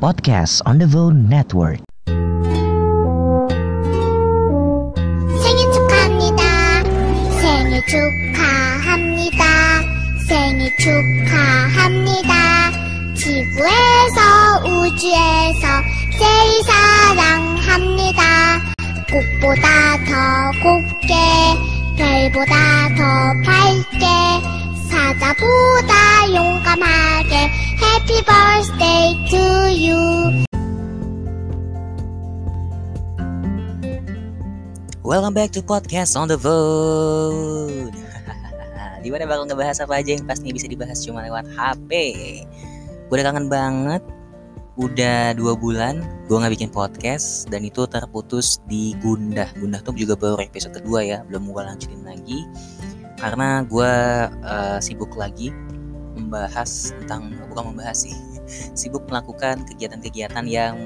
podcast on the Vo Network. 생일 축하합니다. 생일 축하합니다. 생일 축하합니다. 지구에서 우주에서 제일 사랑합니다. 꽃보다 더 곱게 별보다 더 밝게 사자보다 용감하게 Happy birthday to you. Welcome back to podcast on the phone. Di mana bakal ngebahas apa aja yang pastinya bisa dibahas cuma lewat HP. Gue udah kangen banget. Udah dua bulan gue nggak bikin podcast dan itu terputus di Gundah. Gundah tuh juga baru episode kedua ya, belum gue lanjutin lagi karena gue uh, sibuk lagi membahas tentang bukan membahas sih, sibuk melakukan kegiatan-kegiatan yang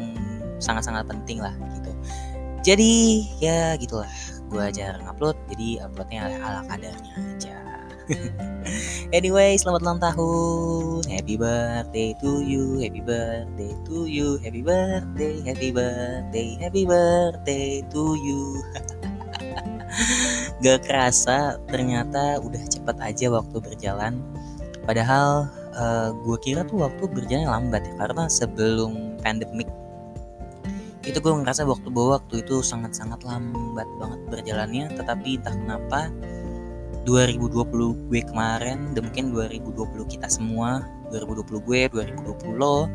sangat-sangat penting lah gitu. Jadi ya gitulah, gue jarang upload, jadi uploadnya ala kadarnya aja. anyway, selamat ulang tahun, happy birthday to you, happy birthday to you, happy birthday, happy birthday, happy birthday to you. Gak kerasa, ternyata udah cepet aja waktu berjalan. Padahal uh, gue kira tuh waktu berjalan lambat ya, karena sebelum pandemic. Itu gue ngerasa waktu bahwa waktu itu sangat-sangat lambat banget berjalannya tetapi entah kenapa 2020 gue kemarin dan mungkin 2020 kita semua 2020 gue 2020 lo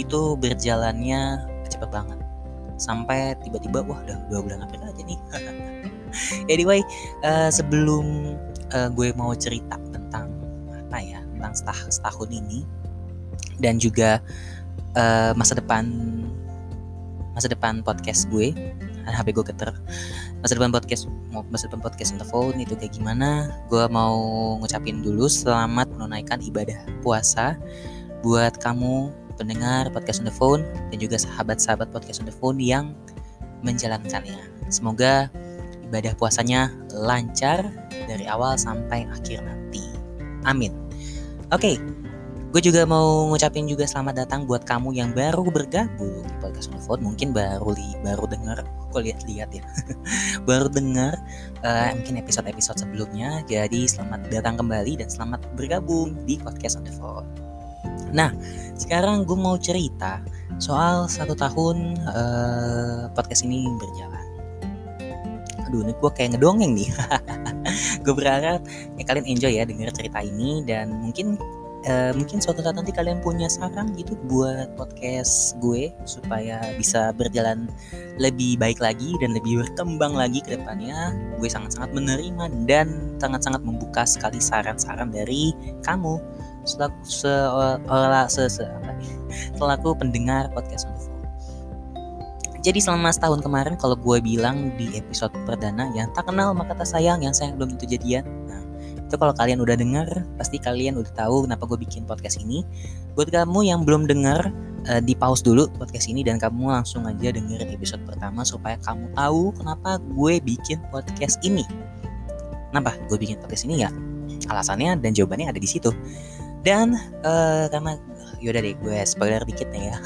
itu berjalannya cepet banget. Sampai tiba-tiba wah udah dua bulan April aja nih. Anyway uh, sebelum uh, gue mau cerita tentang tentang setah setahun ini. Dan juga uh, masa depan masa depan podcast gue HP gue geter masa depan podcast masa depan podcast on the itu kayak gimana? Gue mau ngucapin dulu selamat menunaikan ibadah puasa buat kamu pendengar podcast on the phone dan juga sahabat-sahabat podcast on the phone yang menjalankannya. Semoga ibadah puasanya lancar dari awal sampai akhir nanti. Amin oke okay. Gue juga mau ngucapin juga selamat datang buat kamu yang baru bergabung di podcast on the phone. Mungkin baru li, baru dengar, kok lihat-lihat ya, baru dengar uh, mungkin episode-episode sebelumnya. Jadi selamat datang kembali dan selamat bergabung di podcast on the phone. Nah, sekarang gue mau cerita soal satu tahun uh, podcast ini berjalan. Aduh, ini gue kayak ngedongeng nih. gue berharap ya, kalian enjoy ya denger cerita ini dan mungkin Uh, mungkin suatu saat nanti kalian punya saran gitu buat podcast gue supaya bisa berjalan lebih baik lagi dan lebih berkembang lagi ke depannya. Gue sangat-sangat menerima dan sangat-sangat membuka sekali saran-saran dari kamu. Selaku seolah se, se, selaku pendengar podcast jadi selama setahun kemarin kalau gue bilang di episode perdana yang tak kenal maka tak sayang yang sayang belum itu jadian. Nah itu kalau kalian udah dengar pasti kalian udah tahu kenapa gue bikin podcast ini. Buat kamu yang belum dengar uh, di pause dulu podcast ini dan kamu langsung aja dengerin episode pertama supaya kamu tahu kenapa gue bikin podcast ini. Kenapa gue bikin podcast ini? Ya alasannya dan jawabannya ada di situ. Dan uh, karena yaudah deh gue spoiler dikit nih ya.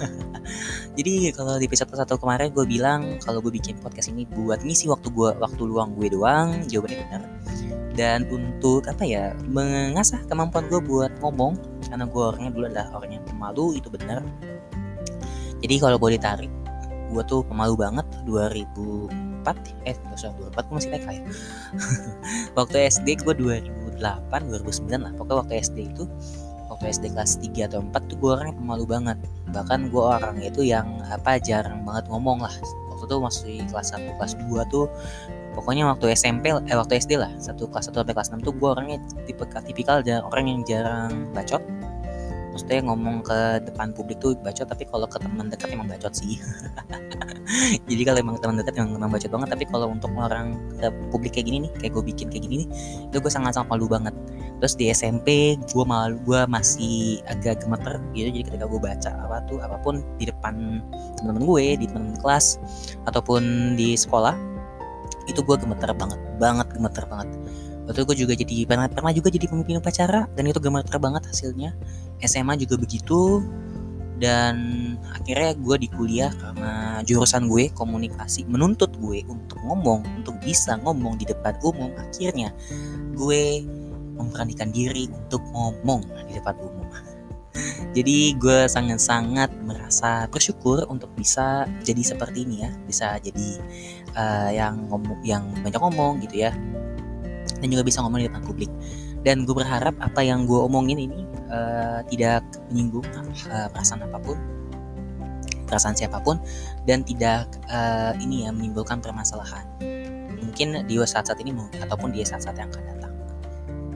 Jadi kalau di episode satu kemarin gue bilang kalau gue bikin podcast ini buat ngisi waktu gue waktu luang gue doang jawabannya benar. Dan untuk apa ya mengasah kemampuan gue buat ngomong karena gue orangnya dulu adalah orang yang pemalu itu benar. Jadi kalau boleh tarik gue tuh pemalu banget 2004 eh sorry 2004 gue masih TK ya. Waktu SD gue 2008 2009 lah. Pokoknya waktu SD itu waktu SD kelas 3 atau 4 tuh gue orangnya pemalu banget. Bahkan gue orangnya itu yang apa jarang banget ngomong lah. Waktu itu masih kelas 1 kelas 2 tuh pokoknya waktu SMP eh waktu SD lah satu kelas satu sampai kelas 6 tuh gue orangnya tipe tipikal orang yang jarang bacot. Maksudnya ngomong ke depan publik tuh bacot tapi kalau ke teman dekat emang bacot sih. Jadi kalau emang teman dekat emang, emang bacot banget. Tapi kalau untuk orang ke publik kayak gini nih kayak gue bikin kayak gini nih itu gue sangat sangat malu banget terus di SMP gue malu gue masih agak gemeter gitu jadi ketika gue baca apa tuh apa pun di depan teman-teman gue di teman kelas ataupun di sekolah itu gue gemeter banget banget gemeter banget. Waktu itu gue juga jadi pernah pernah juga jadi pemimpin upacara dan itu gemeter banget hasilnya. SMA juga begitu dan akhirnya gue di kuliah karena jurusan gue komunikasi menuntut gue untuk ngomong untuk bisa ngomong di depan umum akhirnya gue memberanikan diri untuk ngomong di depan umum. Jadi gue sangat-sangat merasa bersyukur untuk bisa jadi seperti ini ya. Bisa jadi uh, yang ngomong yang banyak ngomong gitu ya. Dan juga bisa ngomong di depan publik. Dan gue berharap apa yang gue omongin ini uh, tidak menyinggung uh, perasaan apa pun perasaan siapa pun dan tidak uh, ini ya menimbulkan permasalahan. Mungkin di saat-saat ini ataupun di saat-saat yang akan datang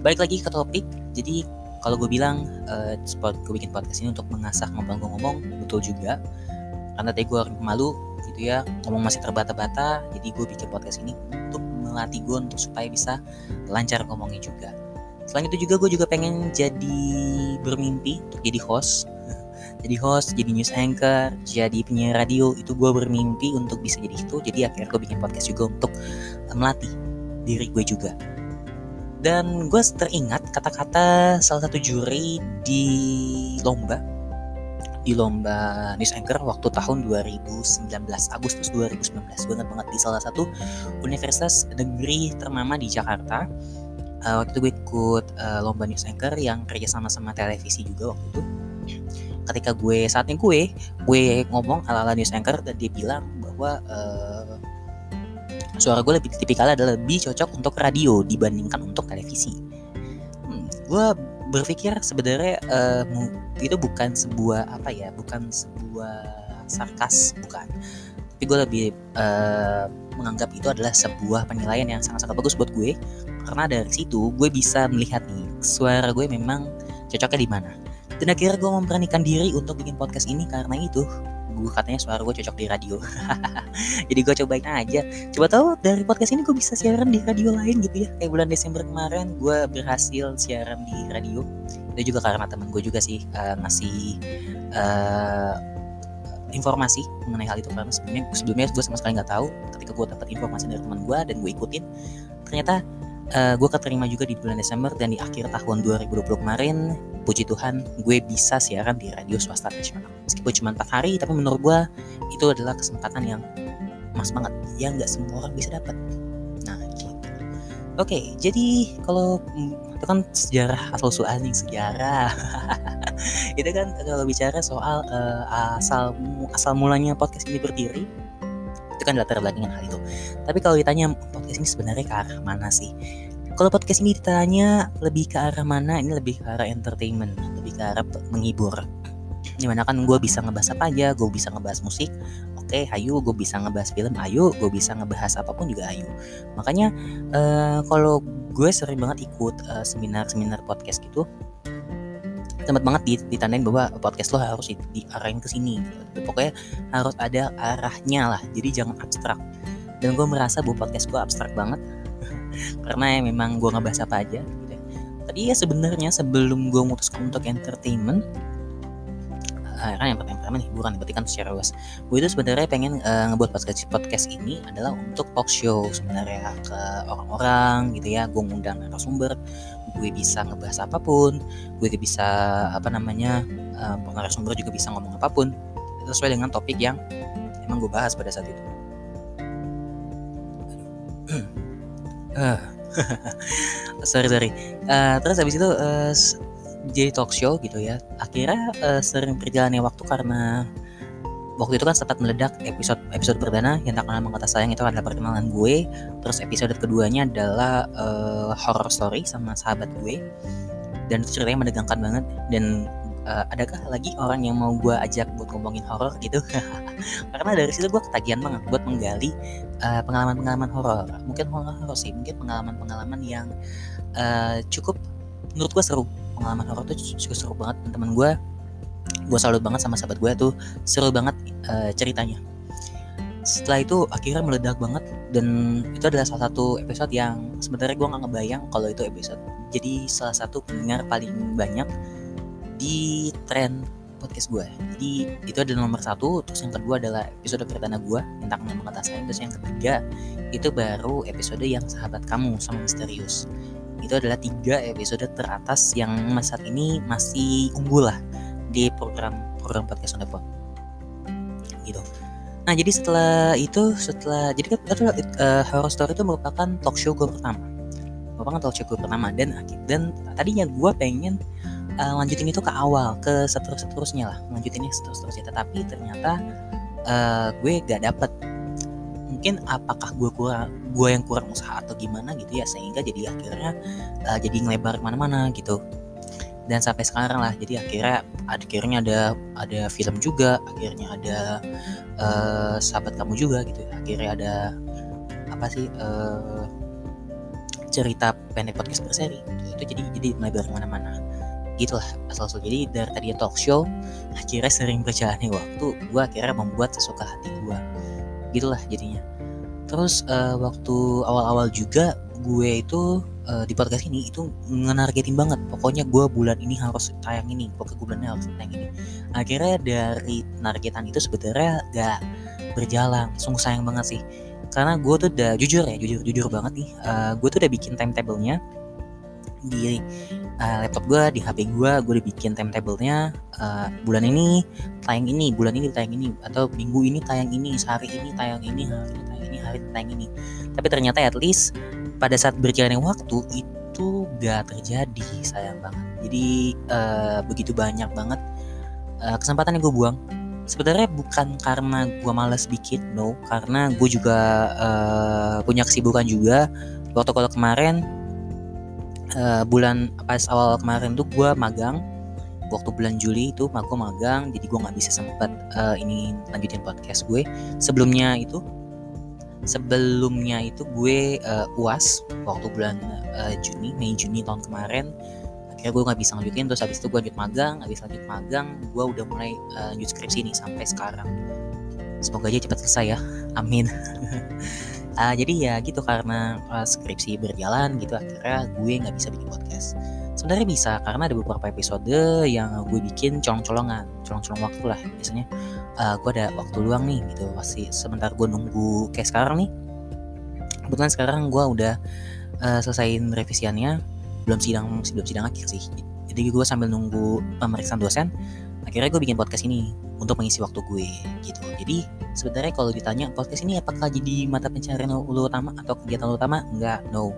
balik lagi ke topik. Jadi kalau gue bilang uh, spot gue bikin podcast ini untuk mengasah kemampuan gue ngomong betul juga. Karena tadi gue malu gitu ya ngomong masih terbata-bata jadi gue bikin podcast ini untuk melatih gue untuk supaya bisa lancar ngomongnya juga. Selain itu juga gue juga pengen jadi bermimpi untuk jadi host. Jadi host jadi news anchor jadi penyiar radio itu gue bermimpi untuk bisa jadi itu. Jadi akhirnya gue bikin podcast juga untuk melatih diri gue juga dan gue teringat kata-kata salah satu juri di lomba. Di lomba news anchor waktu tahun 2019 Agustus 2019 gue ingat banget di salah satu universitas negeri ternama di Jakarta. Uh, waktu itu gue ikut uh, lomba news anchor yang kerja sama sama televisi juga waktu itu. Ketika gue saatnya gue gue ngomong ala ala news anchor dan dia bilang bahwa uh, suara gue lebih tipikal adalah lebih cocok untuk radio dibandingkan untuk televisi. Hmm, gue berpikir sebenarnya uh, itu bukan sebuah apa ya bukan sebuah sarkas bukan. Tapi gue lebih uh, menganggap itu adalah sebuah penilaian yang sangat-sangat bagus buat gue. Karena dari situ gue bisa melihat nih suara gue memang cocoknya di mana. Dan akhirnya gue memberanikan diri untuk bikin podcast ini karena itu gue katanya suara gue cocok di radio. Jadi gue cobain aja. Coba tahu dari podcast ini gue bisa siaran di radio lain gitu ya. Kayak bulan Desember kemarin gue berhasil siaran di radio. Itu juga karena teman gue juga sih uh, ngasih uh, informasi mengenai hal itu karena sebelumnya sebelumnya gue sama sekali nggak tahu. Ketika gue dapat informasi dari teman gue dan gue ikutin ternyata uh, gue keterima juga di bulan Desember dan di akhir tahun 2020 kemarin puji Tuhan gue bisa siaran di radio swasta nasional. Meskipun cuma 4 hari tapi menurut gue itu adalah kesempatan yang emas banget yang nggak semua orang bisa dapat. Nah gitu. Oke jadi kalau itu kan sejarah asal usul sejarah. Itu kan kalau bicara soal uh, asal asal mulanya podcast ini berdiri itu kan latar belakangan hal itu. Tapi kalau ditanya podcast ini sebenarnya ke arah mana sih? Kalau podcast ini ditanya lebih ke arah mana? Ini lebih ke arah entertainment lebih ke arah menghibur. Di mana kan gue bisa ngebahas apa aja gue bisa ngebahas musik oke okay, ayo gue bisa ngebahas film ayo gue bisa ngebahas apa pun juga ayo makanya uh, kalau gue sering banget ikut uh, seminar-seminar podcast gitu tempat banget ditandain bahwa podcast lo harus diarahin ke sini gitu. pokoknya harus ada arahnya lah jadi jangan abstrak dan gue merasa bahwa podcast gue abstrak banget karena ya memang gue ngebahas apa aja gitu. tadi ya sebenarnya sebelum gue memutuskan untuk entertainment kan yang pertama hiburan berarti kan secara luas. Gue itu sebenarnya pengen uh, ngebuat podcast podcast ini adalah untuk talk show sebenarnya ke orang-orang gitu ya. Gue ngundang narasumber gue bisa ngebahas apa pun gue bisa apa namanya uh, narasumber juga bisa ngomong apa pun sesuai dengan topik yang emang gue bahas pada saat itu. Uh. sorry sorry. Uh, terus habis itu uh, jadi talk show gitu ya. Akhirnya uh, sering berjalannya waktu karena waktu itu kan sempat meledak episode episode perdana yang tak kenal mengata sayang itu adalah perkenalan gue. Terus episode keduanya adalah uh, horror story sama sahabat gue. Dan itu ceritanya menegangkan banget. Dan uh, adakah lagi orang yang mau gue ajak buat ngomongin horror gitu? Karena dari situ gue ketagihan banget buat menggali pengalaman pengalaman-pengalaman horor mungkin horor sih mungkin pengalaman-pengalaman yang uh, cukup menurut gue seru pengalaman horor tuh seru banget teman-teman gue gue salut banget sama sahabat gue tuh. Seru banget uh, ceritanya. Setelah itu akhirnya meledak banget dan itu adalah salah satu episode yang sebenarnya gue nggak ngebayang kalau itu episode. Jadi salah satu pendengar paling banyak di tren podcast gue jadi itu adalah nomor satu terus yang kedua adalah episode perdana gue tentang sayang terus yang ketiga itu baru episode yang sahabat kamu sama misterius itu adalah tiga episode teratas yang saat ini masih unggul lah di program program podcast on the phone gitu. Nah jadi setelah itu setelah jadi kan uh, horror story itu merupakan talk show gue pertama. Merupakan talk show gue pertama dan dan tadinya gue pengen uh, lanjutin itu ke awal ke seterus seterusnya lah. Lanjutinnya seterus terusnya tetapi ternyata uh, gue gak dapet mungkin apakah gue kurang gue yang kurang usaha atau gimana gitu ya sehingga jadi akhirnya uh, jadi ngelebar ke mana-mana gitu. Dan sampai sekarang lah jadi akhirnya akhirnya ada ada film juga akhirnya ada uh, sahabat kamu juga gitu. Akhirnya ada apa sih uh, cerita pendek podcast berseri. Gitu. itu jadi jadi melebar ke mana-mana. Gitulah asal usul. Jadi dari tadi talk show akhirnya sering berjalannya waktu gue akhirnya membuat sesuka hati gue gitulah jadinya. Terus uh, waktu awal-awal juga gue itu uh, di podcast ini itu ngenargetin banget. Pokoknya gue bulan ini harus tayang ini pokoknya gue bulannya harus tayang ini. Akhirnya dari targetan itu sebenarnya gak berjalan. Sungguh sayang banget sih. Karena gue tuh udah jujur ya jujur jujur banget nih. Uh, gue tuh udah bikin timetable-nya di uh, laptop gue di HP gue gue udah bikin timetable-nya uh, bulan ini tayang ini bulan ini tayang ini atau minggu ini tayang ini sehari ini tayang ini hari ini tayang ini hari ini tayang ini. Tapi ternyata at least pada saat berjalannya waktu itu gak terjadi sayang banget. Jadi uh, begitu banyak banget uh, kesempatan yang gue buang. Sebenarnya bukan karena gue malas bikin no. Karena gue juga uh, punya kesibukan juga. Waktu kalau kemarin uh, bulan pas awal kemarin tuh gue magang. Waktu bulan Juli itu aku magang jadi gue nggak bisa sempat uh, ini lanjutin podcast gue. Sebelumnya itu sebelumnya itu gue uh, uas waktu bulan uh, Juni Mei Juni tahun kemarin. Akhirnya gue nggak bisa lanjutin terus habis itu gue lanjut magang habis lanjut magang gue udah mulai uh, lanjut skripsi nih sampai sekarang. Semoga aja cepat selesai ya. Amin uh, jadi ya gitu karena uh, skripsi berjalan gitu akhirnya gue nggak bisa bikin podcast. Sebenarnya bisa karena ada beberapa episode yang gue bikin colong-colongan colong-colong waktu lah. Biasanya uh, gue ada waktu luang nih gitu pasti sebentar gue nunggu. Kayak sekarang nih kebetulan sekarang gue udah uh, selesaiin revisiannya. Belum sidang belum sidang akhir sih. Jadi gue sambil nunggu pemeriksaan dosen akhirnya gue bikin podcast ini untuk mengisi waktu gue gitu. Jadi sebenarnya kalau ditanya podcast ini apakah jadi mata pencarian lu utama atau kegiatan lu utama? Enggak no.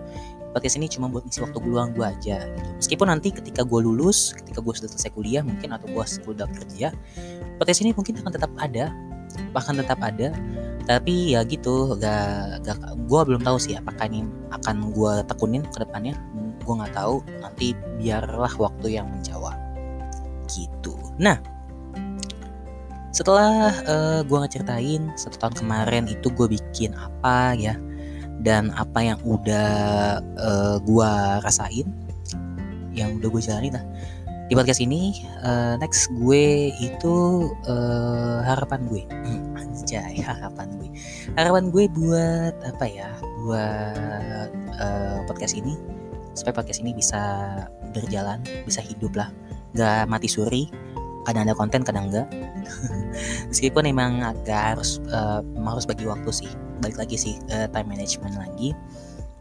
Podcast ini cuma buat ngisi waktu luang gue aja gitu. Meskipun nanti ketika gue lulus ketika gue sudah selesai kuliah mungkin atau gue sudah kerja podcast ini mungkin akan tetap ada bahkan tetap ada. Tapi ya gitu gak, gak gue belum tahu sih apakah ini akan gue tekunin ke depannya. Gue nggak tahu nanti biarlah waktu yang menjawab gitu nah setelah uh, eh, gue ngeceritain satu tahun kemarin itu gue bikin apa ya dan apa yang udah uh, eh, gue rasain yang udah gue jalani lah di podcast ini uh, next gue itu uh, harapan gue. Hmm, anjay harapan gue. Harapan gue buat apa ya buat uh, podcast ini supaya podcast ini bisa berjalan bisa hidup lah. Nggak mati suri kadang ada konten kadang enggak. Meskipun emang agak harus uh, harus bagi waktu sih. Balik lagi sih uh, time management lagi.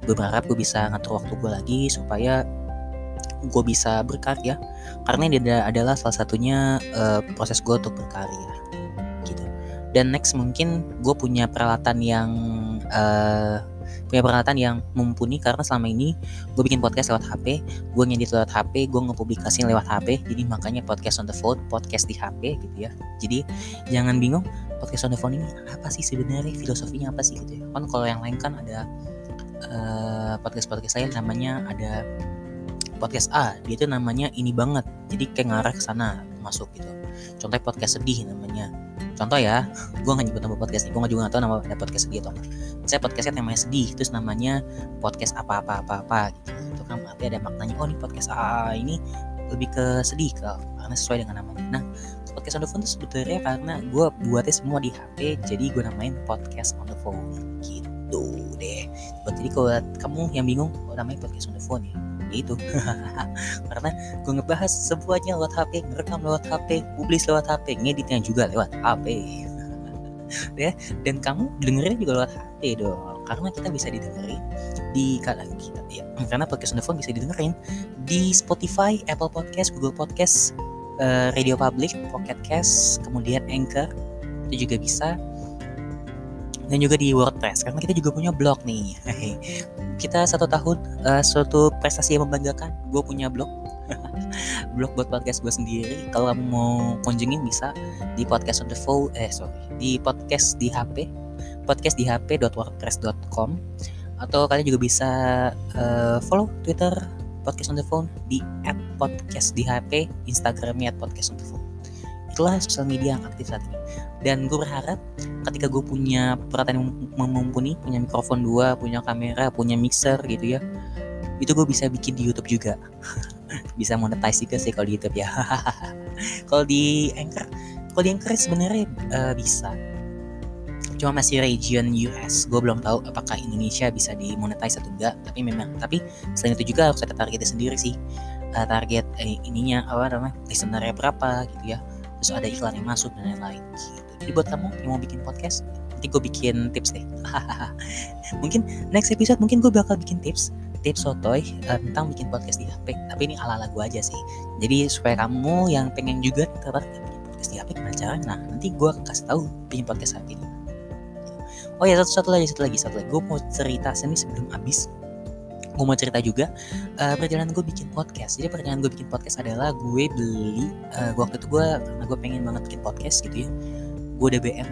Gue berharap gue bisa ngatur waktu gue lagi supaya gue bisa berkarya. Karena ini adalah salah satunya uh, proses gue untuk berkarya gitu. Dan next mungkin gue punya peralatan yang uh, punya peralatan yang mumpuni karena selama ini gue bikin podcast lewat HP gue ngedit lewat HP gue ngepublikasiin lewat HP jadi makanya podcast on the phone podcast di HP gitu ya. Jadi jangan bingung podcast on the phone ini apa sih sebenarnya filosofinya apa sih gitu ya. Kan kalau yang lain kan ada uh, podcast podcast lain namanya ada podcast A dia itu namanya ini banget jadi kayak ngarah ke sana masuk gitu. Contoh podcast sedih namanya. Contoh ya gue nggak nyebut nama podcast gue nggak juga nggak tahu nama podcast sedih atau saya podcastnya namanya sedih terus namanya podcast apa apa apa apa gitu. Itu kan berarti ada maknanya oh ini podcast A ini lebih ke sedih ke karena sesuai dengan namanya. Nah podcast on the phone itu sebetulnya karena gue buatnya semua di HP jadi gue namain podcast on the phone gitu deh. Jadi kalau kamu yang bingung namanya podcast on the phone ya itu karena gue ngebahas semuanya lewat HP ngerekam lewat HP publis lewat HP ngeditnya juga lewat HP ya dan kamu dengerin juga lewat HP dong. Karena kita bisa didengerin di kala kita ya karena podcast on bisa didengerin di Spotify, Apple Podcast, Google Podcast, uh, Radio Public, Pocket Cast, kemudian Anchor itu juga bisa dan juga di WordPress karena kita juga punya blog nih. Kita satu tahun uh, suatu prestasi yang membanggakan gue punya blog. Blog buat podcast gue sendiri. Kalau kamu mau kunjungin bisa di podcast on the phone eh sorry di podcast di HP podcast di hp.wordpress.com atau kalian juga bisa uh, follow Twitter podcast on the phone di @podcast di HP Instagramnya @podcast on the phone itulah sosial media yang aktif saat ini. Dan gue berharap ketika gue punya peralatan yang mumpuni punya mikrofon dua punya kamera punya mixer gitu ya itu gue bisa bikin di YouTube juga. Bisa monetize juga sih kalau di YouTube ya. Kalau di Anchor kalau di Anchor sebenarnya uh, bisa. Cuma masih region US gue belum tahu apakah Indonesia bisa dimonetize atau enggak tapi memang tapi selain itu juga harus ada targetnya sendiri sih. Uh, target eh, ininya apa namanya listenernya berapa gitu ya terus ada iklan yang masuk dan lain-lain gitu. Jadi buat kamu yang mau bikin podcast nanti gue bikin tips deh. Mungkin next episode mungkin gue bakal bikin tips tips sotoy uh, tentang bikin podcast di HP tapi ini ala-ala gue aja sih. Jadi supaya kamu yang pengen juga tertarik bikin podcast di HP gimana caranya? Nah nanti gue kasih tahu bikin podcast HP ini. Oh ya satu satu lagi satu lagi satu lagi. Gue mau cerita sini sebelum habis gue mau cerita juga uh, perjalanan gue bikin podcast. Jadi perjalanan gue bikin podcast adalah gue beli uh, waktu itu gue karena gue pengen banget bikin podcast gitu ya gue udah BM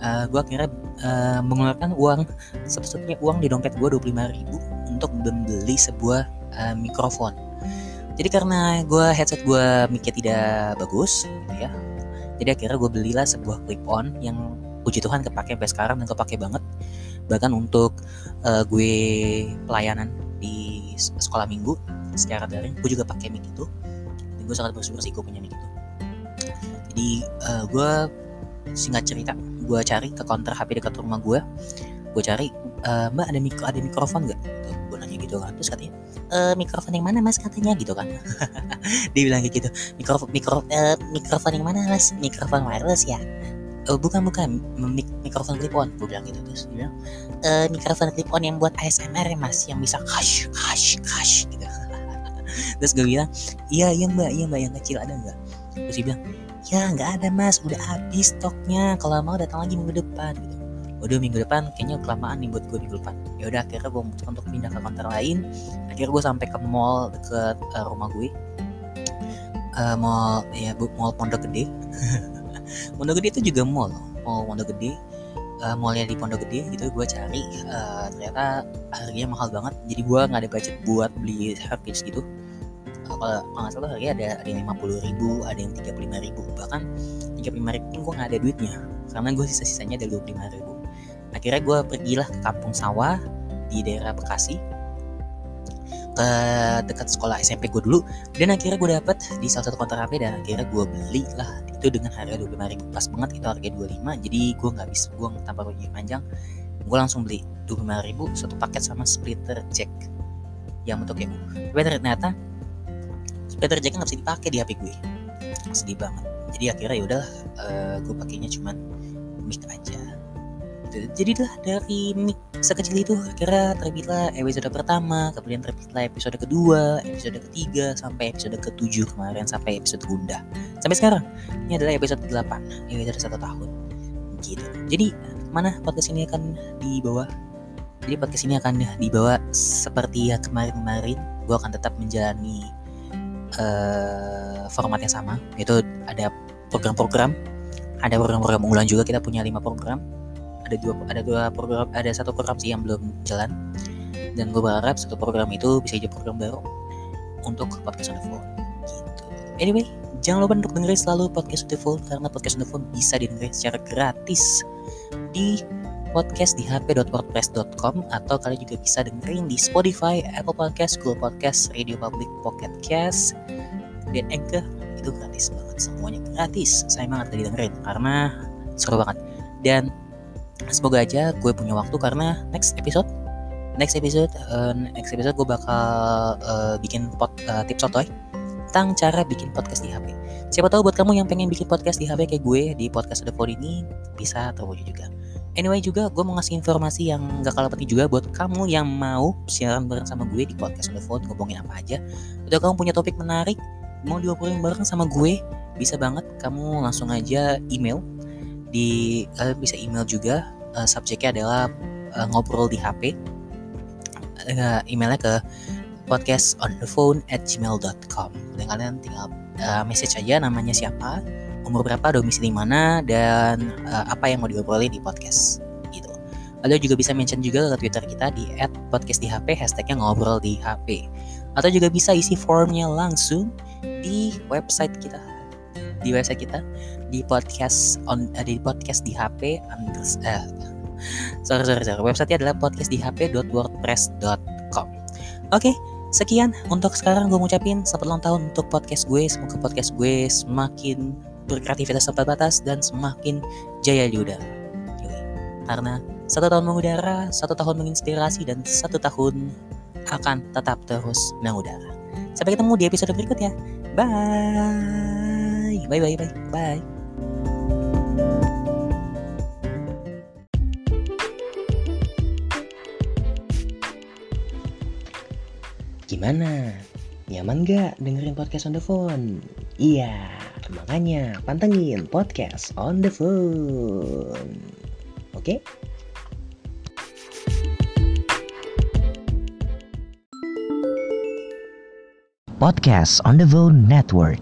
uh, gue akhirnya uh, mengeluarkan uang satu-satunya uang di dompet gue 25 ribu untuk membeli sebuah uh, mikrofon. Jadi karena gue headset gue mikir tidak bagus gitu ya jadi akhirnya gue belilah sebuah clip on yang puji Tuhan kepake sampai sekarang dan kepake banget bahkan untuk uh, gue pelayanan di sekolah minggu secara daring gue juga pakai mic itu. Dan gue sangat bersyukur sih gue punya mic itu. Jadi uh, gue singkat cerita gue cari ke counter HP dekat rumah gue. Gue cari uh, mbak ada mikro ada mikrofon nggak? Gue nanya gitu kan. Terus katanya e, mikrofon yang mana mas? Katanya gitu kan. Dia bilang kayak gitu mikrofon mikro uh, mikrofon yang mana mas? Mikrofon wireless ya oh, bukan bukan. Mik mikrofon clip on. Gue bilang gitu terus dia bilang e, mikrofon clip on yang buat ASMR ya mas yang bisa kash kash kash gitu. Terus gue bilang iya iya mbak iya mbak yang kecil ada nggak? Terus dia bilang ya nggak ada mas udah habis stoknya. Kalau mau datang lagi minggu depan gitu. Udah minggu depan kayaknya kelamaan nih buat gue minggu depan. Ya udah akhirnya gue memutuskan untuk pindah ke kantor lain. Akhirnya gue sampai ke mall deket uh, rumah gue uh, mall ya mall Pondok Gede Pondok Gede itu juga mall. Mall Pondok Gede uh, mallnya di Pondok Gede gitu gue cari uh, ternyata harganya mahal banget. Jadi gue nggak ada budget buat beli hardcase gitu. Uh, kalau nggak salah harganya ada ada yang lima puluh ribu ada yang tiga puluh lima ribu. Bahkan tiga puluh lima ribu pun gue nggak ada duitnya. Karena gue sisa-sisanya ada dua puluh lima ribu. Akhirnya gue pergilah ke kampung sawah di daerah Bekasi ke dekat sekolah SMP gue dulu. Dan akhirnya gue dapet di salah satu konter HP dan akhirnya gue beli lah. Itu dengan harga 25 ribu. Pas banget itu harga 25 jadi gue nggak bisa gue tanpa rugi panjang. Gue langsung beli 25 ribu satu paket sama splitter jack yang bentuknya U tapi ternyata splitter jack nggak bisa dipakai di HP gue sedih banget. Jadi akhirnya yaudah uh, gue pakainya cuman mic aja gitu. Jadilah dari sekecil itu akhirnya terbitlah episode pertama kemudian terbitlah episode kedua episode ketiga sampai episode ketujuh kemarin sampai episode bunda sampai sekarang ini adalah episode 8 episode satu tahun. Gitu. Jadi mana podcast ini akan dibawa? Jadi podcast ini akan dibawa seperti ya kemarin-kemarin. Gue akan tetap menjalani uh, format yang sama. Yaitu ada program-program ada program-program unggulan juga. Kita punya lima program ada dua ada dua program ada satu program sih yang belum jalan. Dan gue berharap satu program itu bisa jadi program baru untuk podcast on the phone gitu. Anyway jangan lupa untuk dengerin selalu podcast on the phone karena podcast on the phone bisa didengerin secara gratis di podcast di hp.wordpress.com atau kalian juga bisa dengerin di Spotify, Apple Podcast, Google Podcast, Radio Public, Pocket Cast, dan Anchor. Itu gratis banget semuanya gratis. Saya banget tadi dengerin karena seru banget. Dan semoga aja gue punya waktu karena next episode next episode uh, next episode gue bakal uh, bikin pot, uh, tips sotoy tentang cara bikin podcast di HP. Siapa tahu buat kamu yang pengen bikin podcast di HP kayak gue di podcast The Phone ini bisa terwujud juga. Anyway juga gue mau ngasih informasi yang gak kalah penting juga buat kamu yang mau siaran bareng sama gue di podcast The Phone ngomongin apa aja. Udah kamu punya topik menarik mau diobrolin bareng sama gue bisa banget kamu langsung aja email di kalian bisa email juga. Uh, subjeknya adalah uh, ngobrol di HP uh, emailnya ke podcast on the phone at gmail.com dan kalian tinggal uh, message aja namanya siapa umur berapa domisili mana dan uh, apa yang mau diobrolin di podcast gitu. Lalu juga bisa mention juga ke Twitter kita di @podcast di HP hashtagnya ngobrol di HP atau juga bisa isi formnya langsung di website kita. Di website kita di podcast on uh, di podcast di HP unders, uh, sorry sorry sorry. Websitenya adalah podcastdihp.wordpress.com oke okay, sekian untuk sekarang gue ngucapin selamat ulang tahun untuk podcast gue. Semoga podcast gue semakin berkreativitas tanpa batas dan semakin jaya di udara karena satu tahun mengudara satu tahun menginspirasi dan satu tahun akan tetap terus mengudara. Sampai ketemu di episode berikutnya. Bye. Bye bye bye. Bye. Gimana? Nyaman gak dengerin podcast on the phone? Iya, makanya pantengin podcast on the phone. Oke? Okay? Podcast on the Phone Network.